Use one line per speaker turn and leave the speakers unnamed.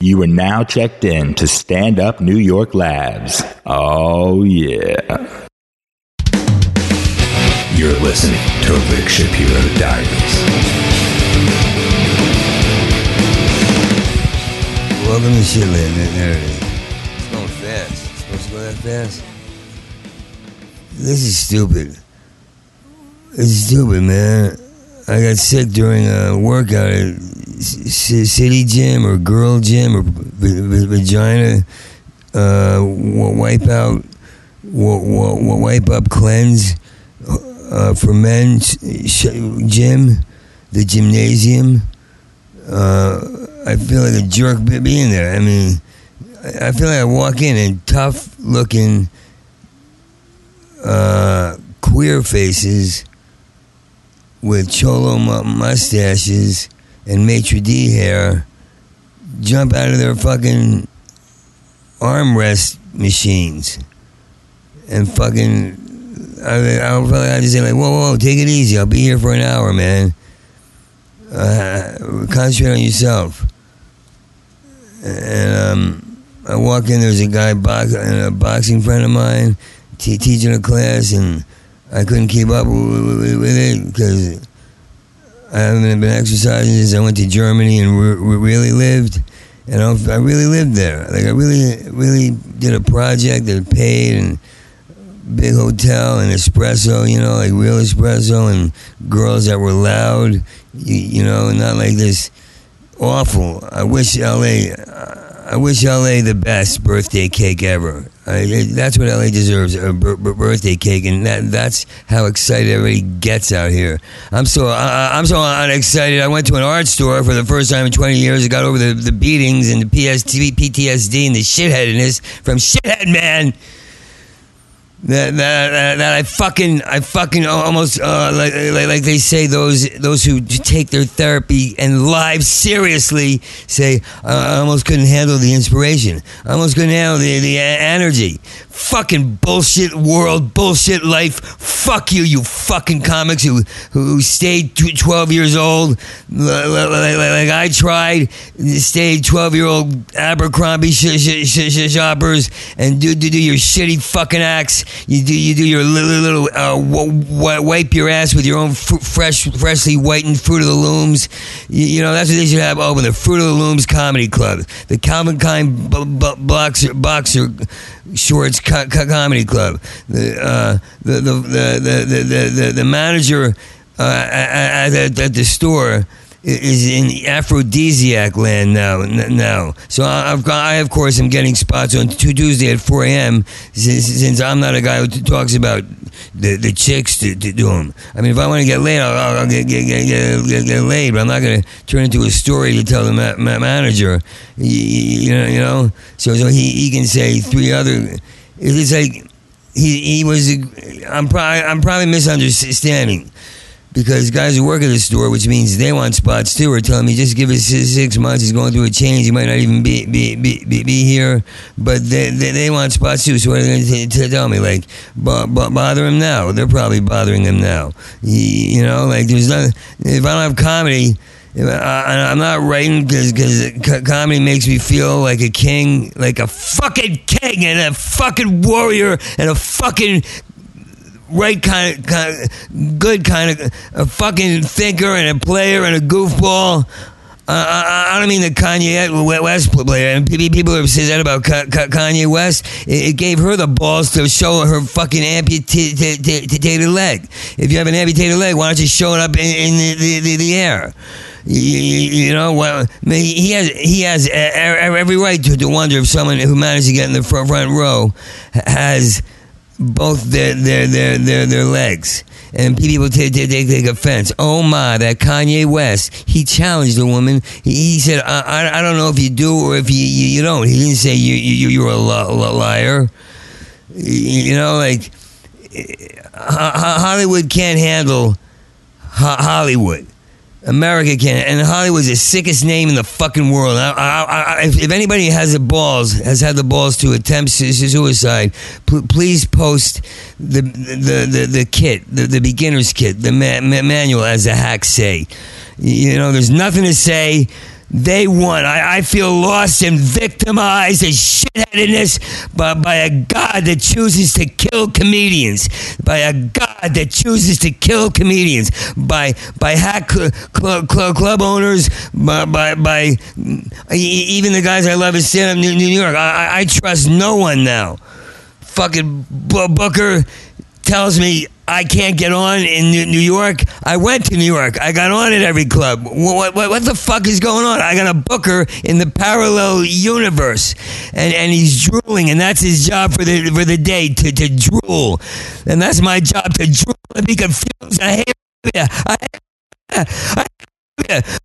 You are now checked in to Stand Up New York Labs. Oh, yeah. You're listening to Rick Shapiro Diaries.
Welcome to Shitland. There it is. It's going fast. It's supposed to go that fast. This is stupid. It's stupid, man. I got sick during a workout at City Gym or Girl Gym or Vagina uh, Wipe Out, Wipe Up Cleanse uh, for men gym, the gymnasium. Uh, I feel like a jerk be- being there. I mean, I feel like I walk in and tough looking uh, queer faces with cholo mu- mustaches and maitre d hair jump out of their fucking armrest machines and fucking I, I'll probably have to say like whoa whoa take it easy. I'll be here for an hour man. Uh, concentrate on yourself. And um, I walk in there's a guy box, a boxing friend of mine t- teaching a class and I couldn't keep up with, it because I haven't been exercising since I went to Germany and re- re- really lived. And I, really lived there. Like I really, really did a project that paid and big hotel and espresso, you know, like real espresso and girls that were loud, you, you know, not like this awful. I wish LA, I wish LA the best birthday cake ever. I, that's what LA deserves a b- b- birthday cake, and that, that's how excited everybody gets out here. I'm so I, I'm so unexcited. I went to an art store for the first time in 20 years. I got over the, the beatings and the PST, PTSD and the shitheadedness from shithead man. That, that, that, I fucking I fucking almost uh, like, like like they say those those who take their therapy and lives seriously say uh, I almost couldn't handle the inspiration. I almost couldn't handle the the energy. Fucking bullshit world bullshit life. Fuck you you fucking comics who who stayed 12 years old. Like, like, like I tried stayed 12 year old Abercrombie sh- sh- sh- shoppers and do, do do your shitty fucking acts you do you do your little little uh, w- wipe your ass with your own fr- fresh freshly whitened Fruit of the Looms. You, you know that's what they should have open the Fruit of the Looms Comedy Club, the Calvin Klein b- b- boxer boxer shorts co- co- comedy club. The uh, the, the, the, the, the the the manager uh, at, at the store is in aphrodisiac land now. Now, so I've got, I of course am getting spots on Tu- Tuesday at 4 a.m. Since, since I'm not a guy who talks about the, the chicks to, to do them. I mean, if I want to get laid, I'll, I'll get, get, get, get, get, laid, but I'm not going to turn into a story to tell the ma- ma- manager. You, you know, you know. So, so he, he can say three other. It's like he he was. I'm I'm probably misunderstanding because guys who work at the store, which means they want spots too, are telling me just give us six months. He's going through a change. He might not even be be be, be, be here, but they, they they want spots too. So what are they going to tell me? Like bo- bo- bother him now? They're probably bothering him now. You, you know, like there's nothing. If I don't have comedy. I, I'm not writing because comedy makes me feel like a king, like a fucking king and a fucking warrior and a fucking right kind of, kind of good kind of a fucking thinker and a player and a goofball. Uh, I, I don't mean the Kanye West player. And people have said that about Kanye West. It, gave her the balls to show her fucking amputated leg. If you have an amputated leg, why don't you show it up in, in the, the, the air? You, you know, well, he has he has every right to, to wonder if someone who managed to get in the front row has both their their their their, their legs. And people take, take, take, offense. Oh my, that Kanye West, he challenged the woman. He, he said, I, I, I, don't know if you do or if you, you, you don't. He didn't say you, you, you're a liar. You know, like, eh, Hollywood can't handle Hollywood. America can, and Hollywood's the sickest name in the fucking world. I, I, I, if anybody has the balls, has had the balls to attempt suicide, pl- please post the the the, the kit, the, the beginner's kit, the ma- ma- manual, as the hacks say. You know, there's nothing to say. they won. I, I feel lost and victimized and shitheadedness by, by a God that chooses to kill comedians, by a God that chooses to kill comedians, by by hack cl- cl- cl- club owners, by, by, by even the guys I love in up New, New York. I, I, I trust no one now. Fucking Booker tells me I can't get on in New York. I went to New York. I got on at every club. What, what, what the fuck is going on? I got a booker in the parallel universe, and, and he's drooling, and that's his job for the for the day to, to drool, and that's my job to drool and be confused. I hate. I hate. I hate.